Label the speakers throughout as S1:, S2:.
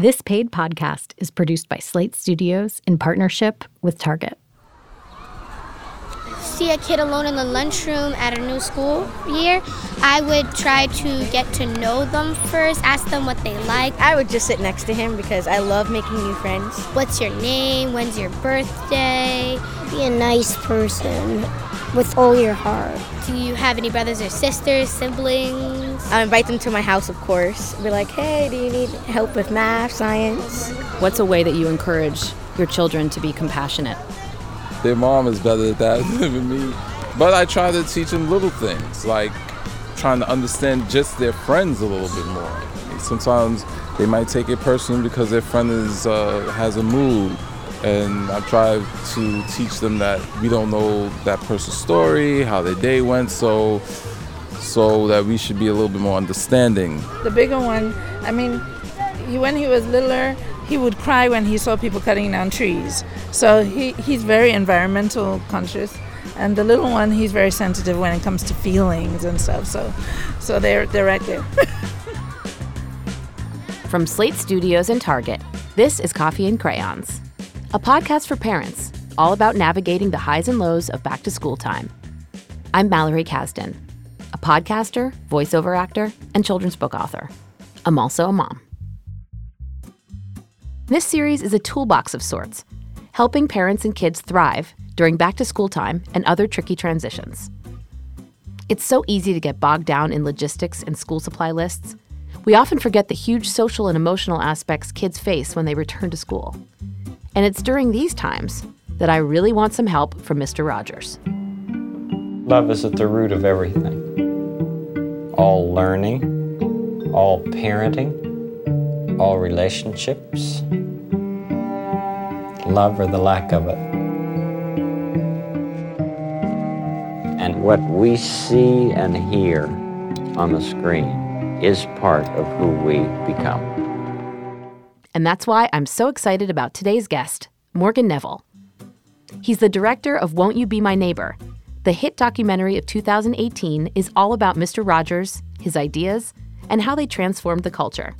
S1: This paid podcast is produced by Slate Studios in partnership with Target.
S2: See a kid alone in the lunchroom at a new school year, I would try to get to know them first, ask them what they like.
S3: I would just sit next to him because I love making new friends.
S2: What's your name? When's your birthday?
S4: Be a nice person with all your heart.
S2: Do you have any brothers or sisters, siblings?
S3: I invite them to my house, of course. Be like, hey, do you need help with math, science?
S5: What's a way that you encourage your children to be compassionate?
S6: Their mom is better at that than me. But I try to teach them little things, like trying to understand just their friends a little bit more. Sometimes they might take it personally because their friend is uh, has a mood and I try to teach them that we don't know that person's story, how their day went, so so that we should be a little bit more understanding.
S7: The bigger one, I mean, he, when he was littler, he would cry when he saw people cutting down trees. So he, he's very environmental conscious. And the little one, he's very sensitive when it comes to feelings and stuff. So, so they're, they're right there.
S5: From Slate Studios and Target, this is Coffee and Crayons a podcast for parents, all about navigating the highs and lows of back to school time. I'm Mallory Kasdan, a podcaster, voiceover actor, and children's book author. I'm also a mom. This series is a toolbox of sorts, helping parents and kids thrive during back to school time and other tricky transitions. It's so easy to get bogged down in logistics and school supply lists. We often forget the huge social and emotional aspects kids face when they return to school. And it's during these times that I really want some help from Mr. Rogers.
S8: Love is at the root of everything. All learning, all parenting, all relationships, love or the lack of it. And what we see and hear on the screen is part of who we become.
S5: And that's why I'm so excited about today's guest, Morgan Neville. He's the director of Won't You Be My Neighbor? The hit documentary of 2018 is all about Mr. Rogers, his ideas, and how they transformed the culture.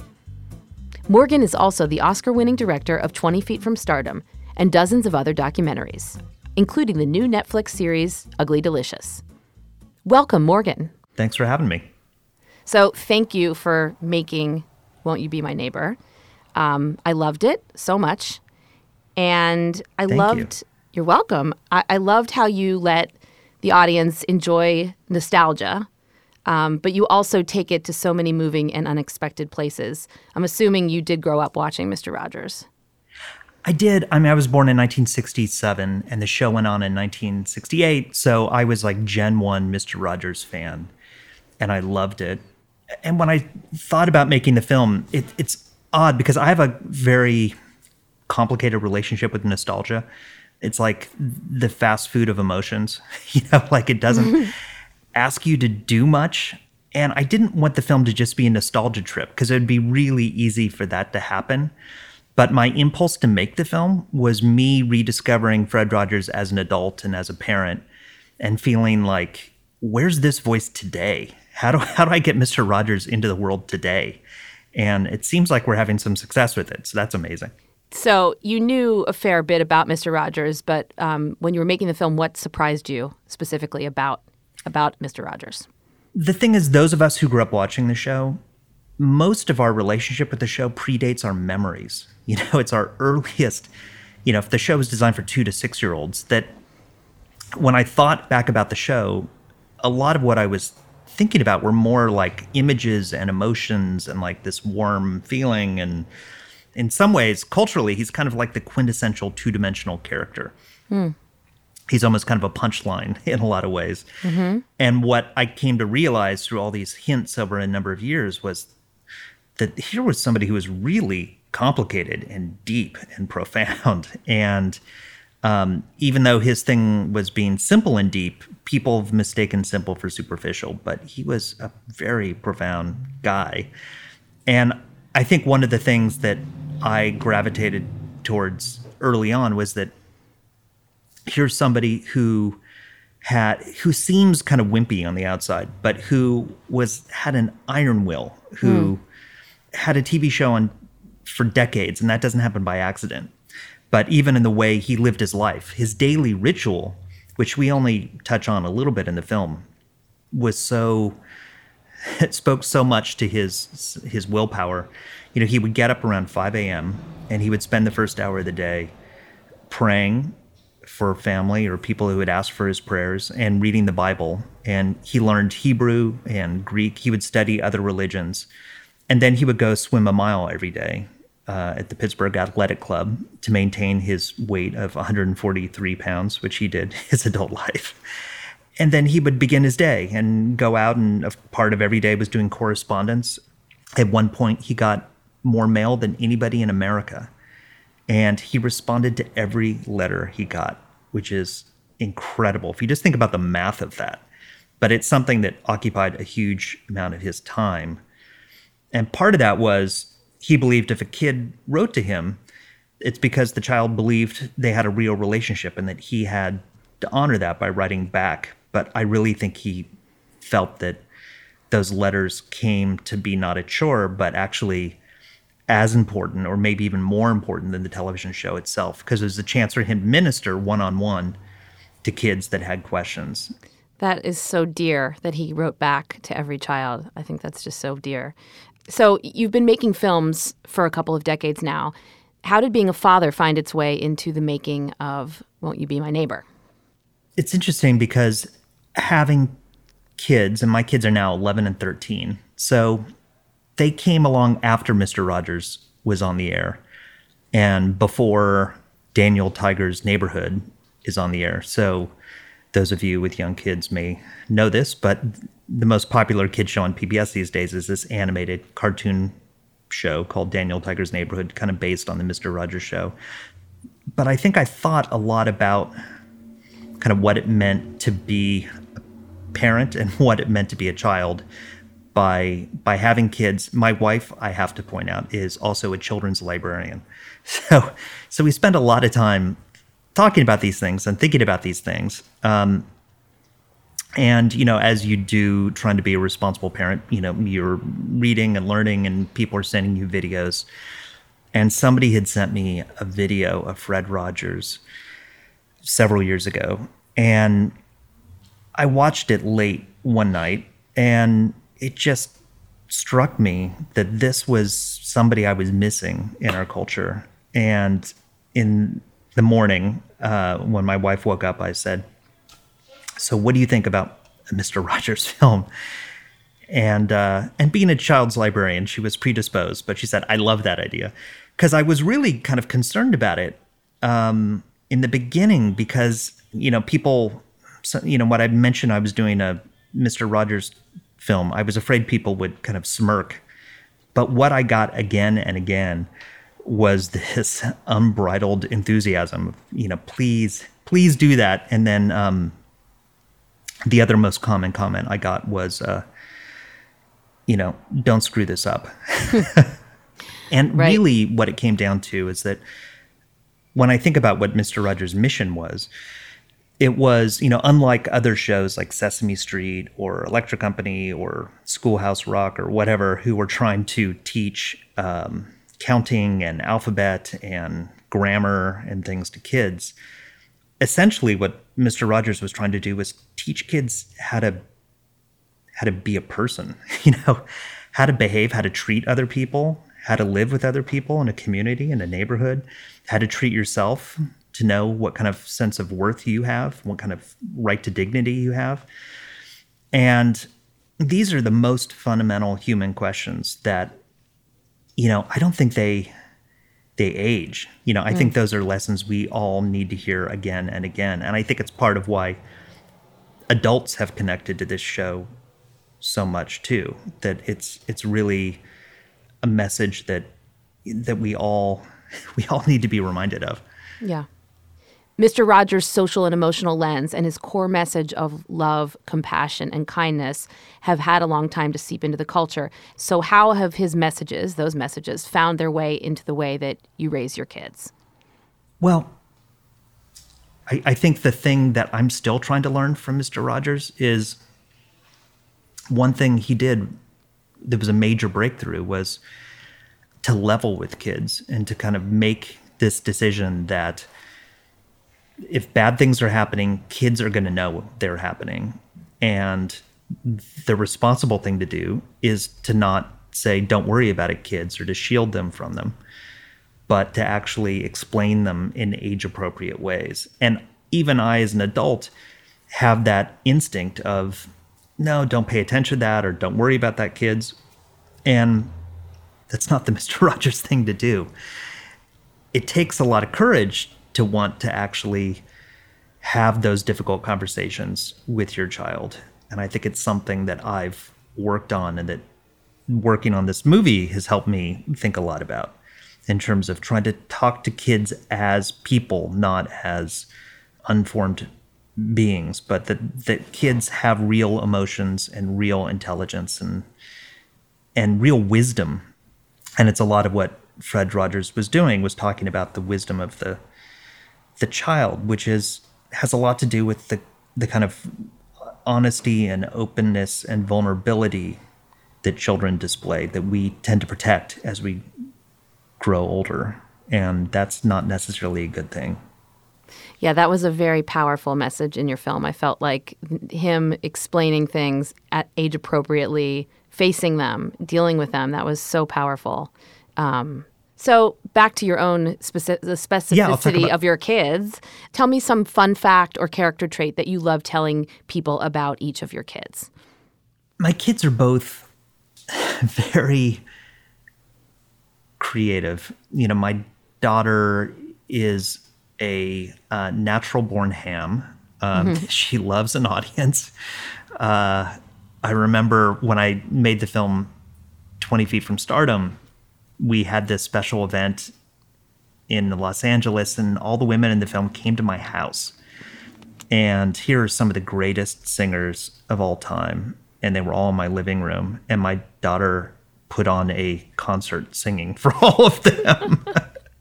S5: Morgan is also the Oscar winning director of 20 Feet from Stardom and dozens of other documentaries, including the new Netflix series Ugly Delicious. Welcome, Morgan.
S9: Thanks for having me.
S5: So, thank you for making Won't You Be My Neighbor? Um, I loved it so much. And I
S9: Thank
S5: loved,
S9: you.
S5: are welcome. I, I, loved how you let the audience enjoy nostalgia, um, but you also take it to so many moving and unexpected places. I'm assuming you did grow up watching Mr. Rogers.
S9: I did. I mean, I was born in 1967 and the show went on in 1968. So I was like Gen 1 Mr. Rogers fan and I loved it. And when I thought about making the film, it, it's odd because I have a very complicated relationship with nostalgia. It's like the fast food of emotions, you know, like it doesn't ask you to do much. And I didn't want the film to just be a nostalgia trip because it would be really easy for that to happen. But my impulse to make the film was me rediscovering Fred Rogers as an adult and as a parent and feeling like, where's this voice today? How do, how do I get Mr. Rogers into the world today? And it seems like we're having some success with it. So that's amazing.
S5: So you knew a fair bit about Mr. Rogers, but um, when you were making the film, what surprised you specifically about about Mr. Rogers?
S9: The thing is, those of us who grew up watching the show, most of our relationship with the show predates our memories. You know, it's our earliest. You know, if the show was designed for two to six year olds, that when I thought back about the show, a lot of what I was thinking about were more like images and emotions and like this warm feeling and in some ways culturally he's kind of like the quintessential two-dimensional character mm. he's almost kind of a punchline in a lot of ways mm-hmm. and what i came to realize through all these hints over a number of years was that here was somebody who was really complicated and deep and profound and um, even though his thing was being simple and deep, people have mistaken simple for superficial, but he was a very profound guy. And I think one of the things that I gravitated towards early on was that here's somebody who had who seems kind of wimpy on the outside, but who was had an iron will, who mm. had a TV show on for decades, and that doesn't happen by accident. But even in the way he lived his life, his daily ritual, which we only touch on a little bit in the film, was so it spoke so much to his his willpower. You know, he would get up around 5 a.m. and he would spend the first hour of the day praying for family or people who had asked for his prayers and reading the Bible. And he learned Hebrew and Greek. He would study other religions. And then he would go swim a mile every day uh, at the Pittsburgh Athletic Club to maintain his weight of 143 pounds, which he did his adult life. And then he would begin his day and go out, and part of every day was doing correspondence. At one point, he got more mail than anybody in America. And he responded to every letter he got, which is incredible. If you just think about the math of that, but it's something that occupied a huge amount of his time. And part of that was he believed if a kid wrote to him, it's because the child believed they had a real relationship and that he had to honor that by writing back. But I really think he felt that those letters came to be not a chore, but actually as important or maybe even more important than the television show itself because it was a chance for him to minister one on one to kids that had questions.
S5: That is so dear that he wrote back to every child. I think that's just so dear. So, you've been making films for a couple of decades now. How did being a father find its way into the making of Won't You Be My Neighbor?
S9: It's interesting because having kids, and my kids are now 11 and 13. So they came along after Mr. Rogers was on the air and before Daniel Tiger's Neighborhood is on the air. So those of you with young kids may know this, but the most popular kid show on PBS these days is this animated cartoon show called Daniel Tiger's Neighborhood, kind of based on the Mr. Rogers show. But I think I thought a lot about kind of what it meant to be parent and what it meant to be a child by by having kids. My wife, I have to point out, is also a children's librarian. So so we spend a lot of time talking about these things and thinking about these things. Um, and you know, as you do, trying to be a responsible parent, you know, you're reading and learning, and people are sending you videos. And somebody had sent me a video of Fred Rogers several years ago, and I watched it late one night, and it just struck me that this was somebody I was missing in our culture. And in the morning, uh, when my wife woke up, I said, "So, what do you think about Mr. Rogers film?" And uh, and being a child's librarian, she was predisposed, but she said, "I love that idea," because I was really kind of concerned about it um, in the beginning because you know people, you know what I mentioned, I was doing a Mr. Rogers film. I was afraid people would kind of smirk. But what I got again and again was this unbridled enthusiasm. You know, please, please do that. And then um, the other most common comment I got was, uh, you know, don't screw this up. and right. really, what it came down to is that when I think about what Mr. Rogers' mission was, it was, you know, unlike other shows like Sesame Street or Electric Company or Schoolhouse Rock or whatever, who were trying to teach um, counting and alphabet and grammar and things to kids. Essentially, what Mr. Rogers was trying to do was teach kids how to how to be a person, you know, how to behave, how to treat other people, how to live with other people in a community, in a neighborhood, how to treat yourself, to know what kind of sense of worth you have, what kind of right to dignity you have. And these are the most fundamental human questions that, you know, I don't think they they age. You know, I mm. think those are lessons we all need to hear again and again. And I think it's part of why adults have connected to this show so much too. That it's it's really a message that that we all we all need to be reminded of.
S5: Yeah. Mr. Rogers' social and emotional lens and his core message of love, compassion, and kindness have had a long time to seep into the culture. So, how have his messages, those messages, found their way into the way that you raise your kids?
S9: Well, I, I think the thing that I'm still trying to learn from Mr. Rogers is one thing he did that was a major breakthrough was to level with kids and to kind of make this decision that if bad things are happening, kids are going to know they're happening. And the responsible thing to do is to not say, don't worry about it, kids, or to shield them from them, but to actually explain them in age appropriate ways. And even I, as an adult, have that instinct of, no, don't pay attention to that, or don't worry about that, kids. And that's not the Mr. Rogers thing to do. It takes a lot of courage to want to actually have those difficult conversations with your child. And I think it's something that I've worked on and that working on this movie has helped me think a lot about in terms of trying to talk to kids as people, not as unformed beings, but that, that kids have real emotions and real intelligence and and real wisdom. And it's a lot of what Fred Rogers was doing was talking about the wisdom of the the child, which is has a lot to do with the the kind of honesty and openness and vulnerability that children display that we tend to protect as we grow older. And that's not necessarily a good thing.
S5: Yeah, that was a very powerful message in your film. I felt like him explaining things at age appropriately, facing them, dealing with them, that was so powerful. Um, so back to your own speci- the specificity
S9: about-
S5: of your kids. Tell me some fun fact or character trait that you love telling people about each of your kids.
S9: My kids are both very creative. You know, my daughter is a uh, natural born ham. Um, She loves an audience. Uh, I remember when I made the film 20 Feet from Stardom, we had this special event in Los Angeles, and all the women in the film came to my house. And here are some of the greatest singers of all time. And they were all in my living room. And my daughter put on a concert singing for all of them.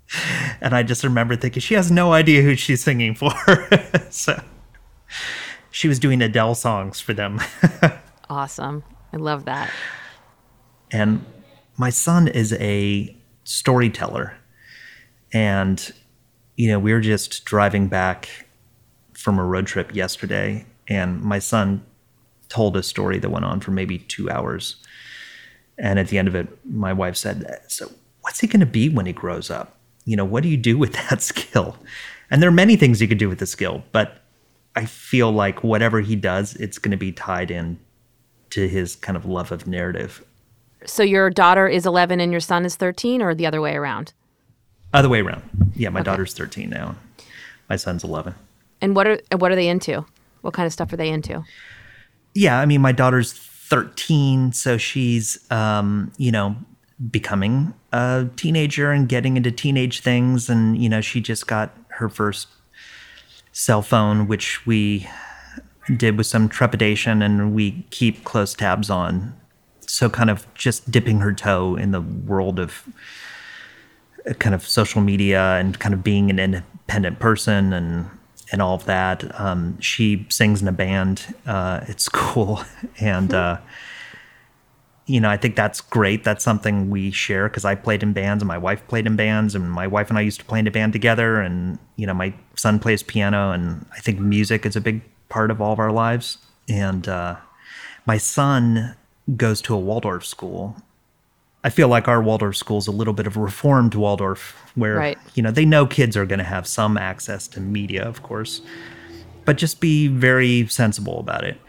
S9: and I just remember thinking, she has no idea who she's singing for. so she was doing Adele songs for them.
S5: Awesome. I love that.
S9: and my son is a storyteller. And, you know, we were just driving back from a road trip yesterday, and my son told a story that went on for maybe two hours. And at the end of it, my wife said, So, what's he going to be when he grows up? You know, what do you do with that skill? And there are many things you could do with the skill, but I feel like whatever he does, it's going to be tied in to his kind of love of narrative.
S5: So your daughter is 11 and your son is 13 or the other way around?
S9: Other way around. Yeah, my daughter's 13 now. My son's 11.
S5: And what are what are they into? What kind of stuff are they into?
S9: Yeah, I mean, my daughter's 13, so she's, um, you know, becoming a teenager and getting into teenage things. And, you know, she just got her first cell phone, which we did with some trepidation and we keep close tabs on. So, kind of just dipping her toe in the world of uh, kind of social media and kind of being an independent person and and all of that. Um, she sings in a band uh, at school, and uh, you know I think that's great. That's something we share because I played in bands and my wife played in bands, and my wife and I used to play in a band together. And you know my son plays piano, and I think music is a big part of all of our lives. And uh, my son goes to a Waldorf school. I feel like our Waldorf school is a little bit of a reformed Waldorf, where
S5: Right.
S9: you know they know kids are going to have some access to media, of course, but just be very sensible about it.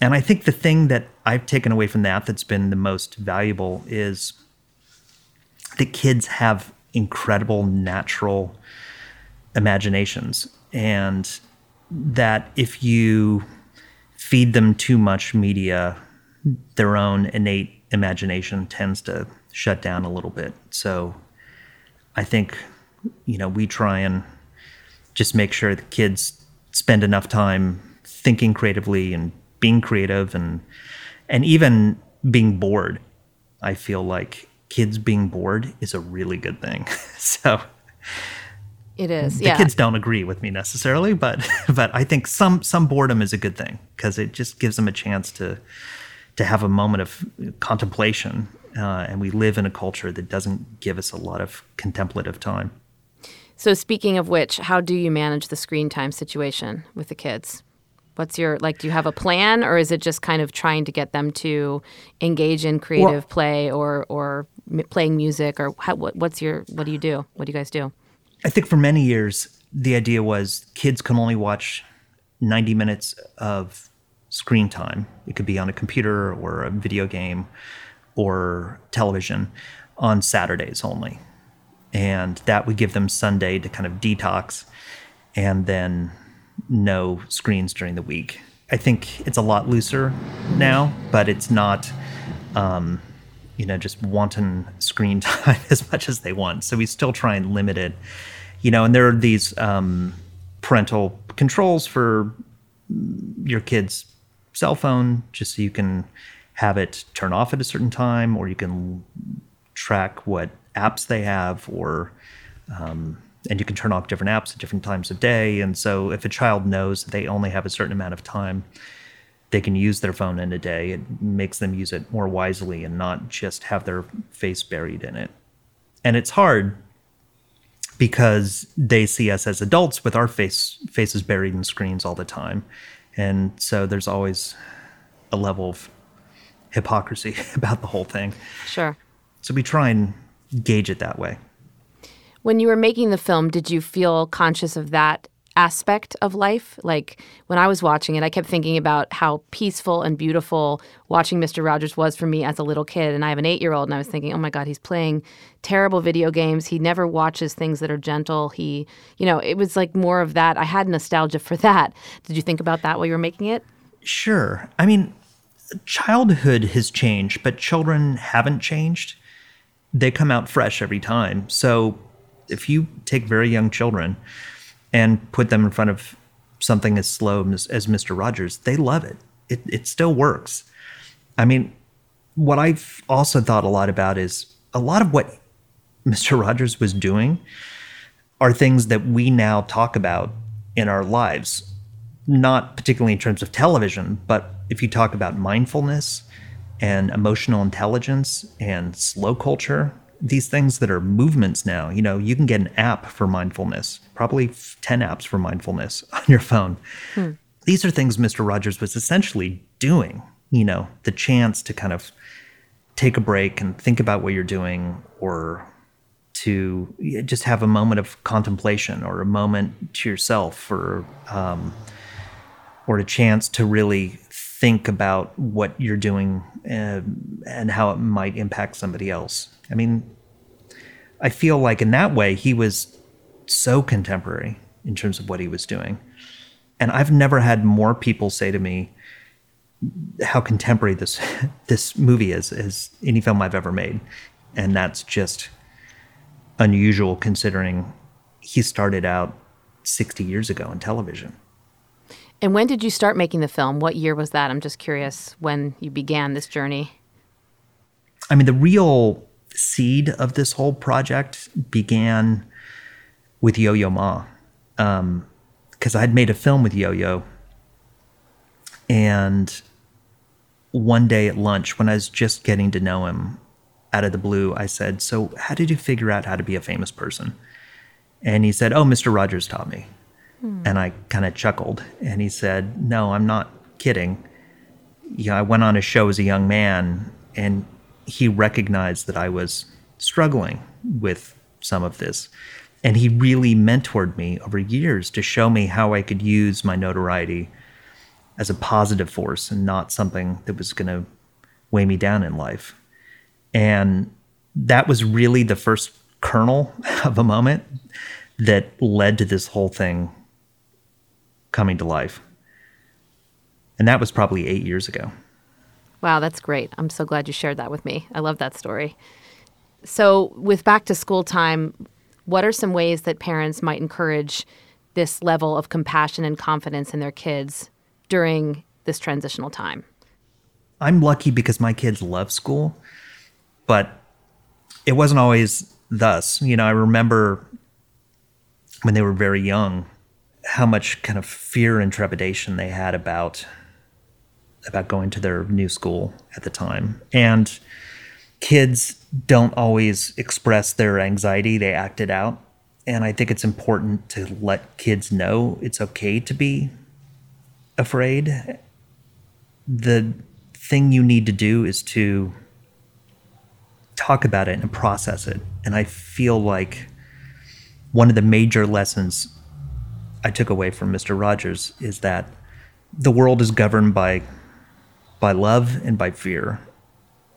S9: And I think the thing that I've taken away from that that's been the most valuable is that kids have incredible natural imaginations, and that if you feed them too much media, their own innate imagination tends to shut down a little bit. So I think, you know, we try and just make sure the kids spend enough time thinking creatively and being creative and and even being bored. I feel like kids being bored is a really good thing. so
S5: It is.
S9: the
S5: yeah.
S9: kids don't agree with me necessarily, but but I think some some boredom is a good thing because it just gives them a chance to to have a moment of contemplation uh, and we live in a culture that doesn't give us a lot of contemplative time.
S5: So, speaking of which, how do you manage the screen time situation with the kids? What's your like? Do you have a plan, or is it just kind of trying to get them to engage in creative well, play or or m- playing music, or how, what, what's your what do you do? What do you guys do?
S9: I think for many years the idea was kids can only watch ninety minutes of screen time. It could be on a computer or a video game or television on Saturdays only. And that would give them Sunday to kind of detox and then no screens during the week. I think it's a lot looser now, but it's not, um, you know, just wanton screen time as much as they want. So we still try and limit it, you know, and there are these um, parental controls for your kids' cell phone just so you can have it turn off at a certain time or you can track what apps they have or um, and you can turn off different apps at different times of day. And so if a child knows they only have a certain amount of time they can use their phone in a day. It makes them use it more wisely and not just have their face buried in it. And it's hard because they see us as adults with our face faces buried in screens all the time and so there's always a level of hypocrisy about the whole thing.
S5: Sure.
S9: So we try and gauge it that way.
S5: When you were making the film, did you feel conscious of that aspect of life? Like when I was watching it, I kept thinking about how peaceful and beautiful watching Mr. Rogers was for me as a little kid. And I have an eight year old, and I was thinking, oh my God, he's playing terrible video games. He never watches things that are gentle. He, you know, it was like more of that. I had nostalgia for that. Did you think about that while you were making it?
S9: Sure. I mean, childhood has changed, but children haven't changed. They come out fresh every time. So if you take very young children and put them in front of something as slow as, as Mr. Rogers, they love it. it. It still works. I mean, what I've also thought a lot about is a lot of what Mr. Rogers was doing are things that we now talk about in our lives, not particularly in terms of television, but if you talk about mindfulness and emotional intelligence and slow culture, these things that are movements now, you know, you can get an app for mindfulness, probably 10 apps for mindfulness on your phone. Hmm. These are things Mr. Rogers was essentially doing, you know, the chance to kind of take a break and think about what you're doing or to just have a moment of contemplation or a moment to yourself or um, or a chance to really think about what you're doing and, uh, and how it might impact somebody else. I mean, I feel like in that way, he was so contemporary in terms of what he was doing. And I've never had more people say to me how contemporary this this movie is as any film I've ever made. And that's just unusual considering he started out 60 years ago in television.
S5: And when did you start making the film? What year was that? I'm just curious when you began this journey.
S9: I mean, the real seed of this whole project began with Yo Yo Ma. Because um, I'd made a film with Yo Yo. And one day at lunch, when I was just getting to know him out of the blue, I said, So, how did you figure out how to be a famous person? And he said, Oh, Mr. Rogers taught me. Hmm. And I kind of chuckled. And he said, No, I'm not kidding. Yeah, I went on a show as a young man, and he recognized that I was struggling with some of this. And he really mentored me over years to show me how I could use my notoriety as a positive force and not something that was going to weigh me down in life. And that was really the first kernel of a moment that led to this whole thing coming to life. And that was probably eight years ago.
S5: Wow, that's great. I'm so glad you shared that with me. I love that story. So, with back to school time, what are some ways that parents might encourage this level of compassion and confidence in their kids during this transitional time?
S9: I'm lucky because my kids love school, but it wasn't always thus. You know, I remember when they were very young, how much kind of fear and trepidation they had about about going to their new school at the time. And kids don't always express their anxiety, they act it out. And I think it's important to let kids know it's okay to be afraid. The thing you need to do is to talk about it and process it. And I feel like one of the major lessons I took away from Mr. Rogers is that the world is governed by by love and by fear.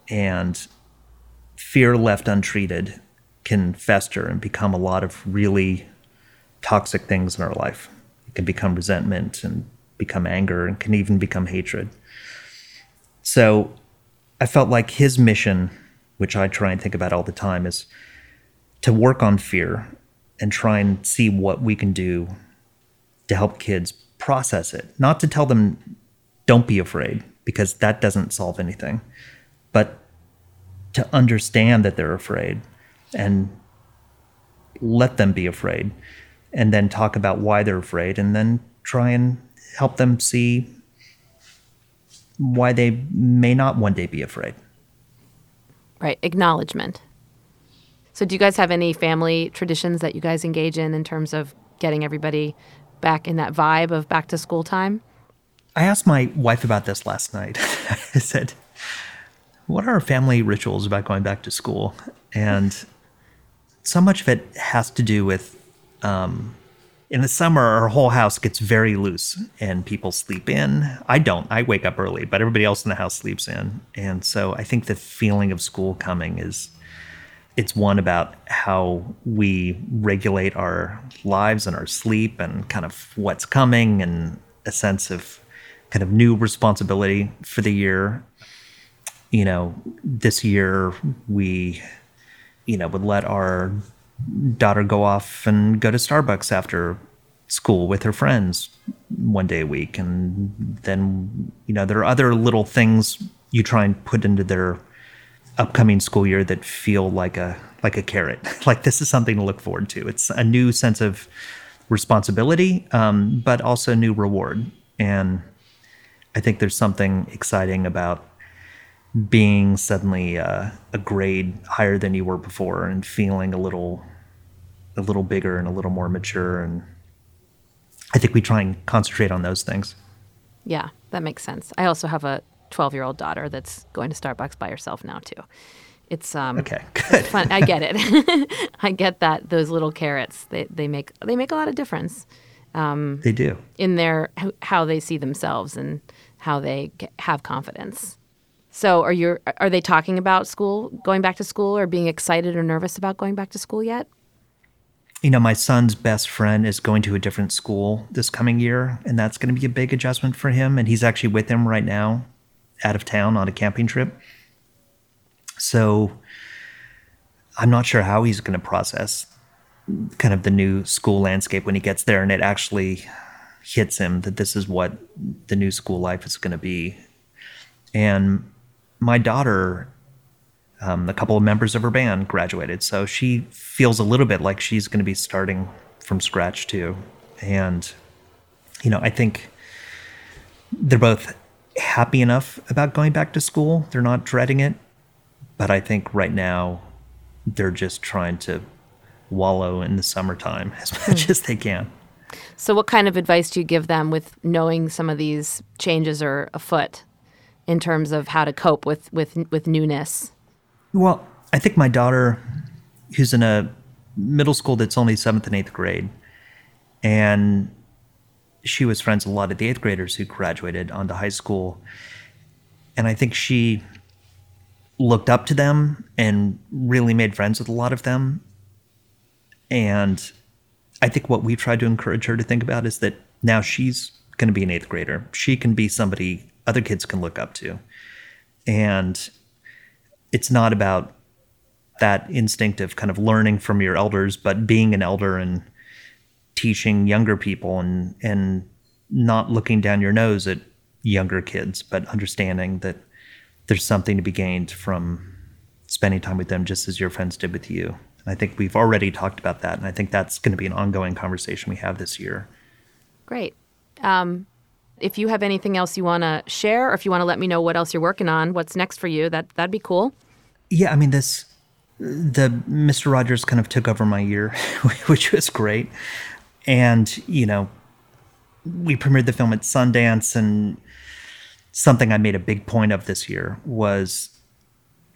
S9: And fear left untreated can fester and become a lot of really toxic things in our life. It can become resentment and become anger and can even become hatred. So I felt like his mission, which I try and think about all the time, is to work on fear and try and see what we can do to help kids process it. Not to tell them, don't be afraid, because that doesn't solve anything, but to understand that they're afraid and let them be afraid and then talk about why they're afraid and then try and help them see why they may not one day be afraid.
S5: Right, acknowledgement. So, do you guys have any family traditions that you guys engage in in terms of getting everybody back in that vibe of back to school time?
S9: I asked my wife about this last night. I said, What are family rituals about going back to school? And so much of it has to do with um, in the summer, our whole house gets very loose and people sleep in. I don't, I wake up early, but everybody else in the house sleeps in. And so I think the feeling of school coming is it's one about how we regulate our lives and our sleep and kind of what's coming and a sense of kind of new responsibility for the year. You know, this year we, you know, would let our daughter go off and go to Starbucks after school with her friends one day a week. And then, you know, there are other little things you try and put into their upcoming school year that feel like a like a carrot. like this is something to look forward to. It's a new sense of responsibility, um, but also new reward. And I think there's something exciting about being suddenly uh, a grade higher than you were before and feeling a little a little bigger and a little more mature and I think we try and concentrate on those things.
S5: Yeah, that makes sense. I also have a 12 year old daughter that's going to Starbucks by herself now too. It's um
S9: okay, good.
S5: fun. I get it. I get that those little carrots they, they make they make a lot of difference.
S9: Um, they do
S5: in their how they see themselves and how they have confidence. So, are you are they talking about school, going back to school, or being excited or nervous about going back to school yet?
S9: You know, my son's best friend is going to a different school this coming year, and that's going to be a big adjustment for him. And he's actually with him right now, out of town on a camping trip. So, I'm not sure how he's going to process kind of the new school landscape when he gets there, and it actually hits him that this is what the new school life is going to be. And my daughter, um, a couple of members of her band graduated, so she feels a little bit like she's going to be starting from scratch too. And you know, I think they're both happy enough about going back to school. They're not dreading it, but I think right now they're just trying to wallow in the summertime as much hmm. as they can.
S5: So, what kind of advice do you give them with knowing some of these changes are afoot? In terms of how to cope with with with newness?
S9: Well, I think my daughter, who's in a middle school that's only seventh and eighth grade, and she was friends with a lot of the eighth graders who graduated onto high school, and I think she looked up to them and really made friends with a lot of them. And I think what we tried to encourage her to think about is that now she's going to be an eighth grader. She can be somebody other kids can look up to. And it's not about that instinct of kind of learning from your elders, but being an elder and teaching younger people and and not looking down your nose at younger kids, but understanding that there's something to be gained from spending time with them just as your friends did with you. And I think we've already talked about that, and I think that's going to be an ongoing conversation we have this year.
S5: Great. Um, if you have anything else you want to share, or if you want to let me know what else you're working on, what's next for you, that that'd be cool.
S9: Yeah, I mean this the Mr. Rogers kind of took over my year, which was great. And, you know, we premiered the film at Sundance and something I made a big point of this year was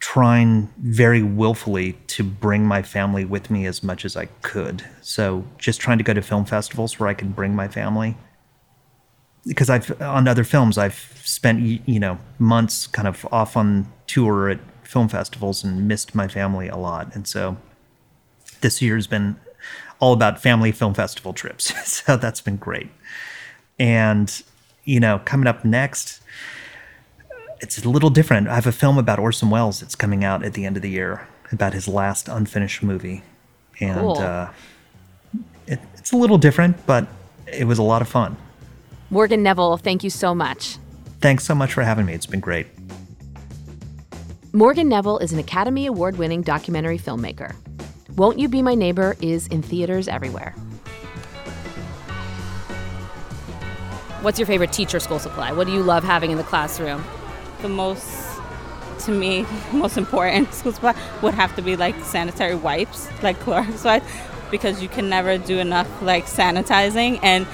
S9: trying very willfully to bring my family with me as much as I could. So just trying to go to film festivals where I can bring my family. Because I've on other films I've spent you know months kind of off on tour at film festivals and missed my family a lot. And so this year's been all about family film festival trips. so that's been great. And you know, coming up next it's a little different. I have a film about Orson Welles that's coming out at the end of the year about his last unfinished movie, and
S5: Cool.
S9: uh, it, it's a little different, but it was a lot of fun.
S5: Morgan Neville, thank you so much.
S9: Thanks so much for having me. It's been great.
S5: Morgan Neville is an Academy Award winning documentary filmmaker. Won't You Be My Neighbor is in theaters everywhere. What's your favorite teacher school supply? What do you love having in the classroom?
S10: the most to me most important school supply would have to be like sanitary wipes like Clorox wipes because you can never do enough like sanitizing and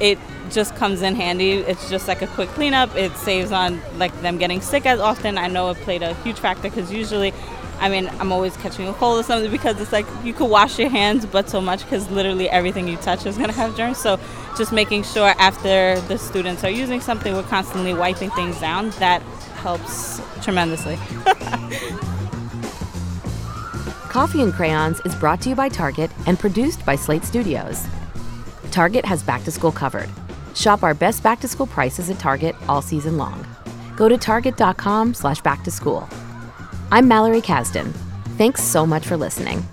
S10: it just comes in handy it's just like a quick cleanup it saves on like them getting sick as often i know it played a huge factor because usually i mean i'm always catching a cold or something because it's like you could wash your hands but so much because literally everything you touch is to have germs so just making sure after the students are using something we're constantly wiping things down that helps tremendously.
S5: Coffee and Crayons is brought to you by Target and produced by Slate Studios. Target has back to school covered. Shop our best back to school prices at Target all season long. Go to target.com slash back to school. I'm Mallory Kasdan. Thanks so much for listening.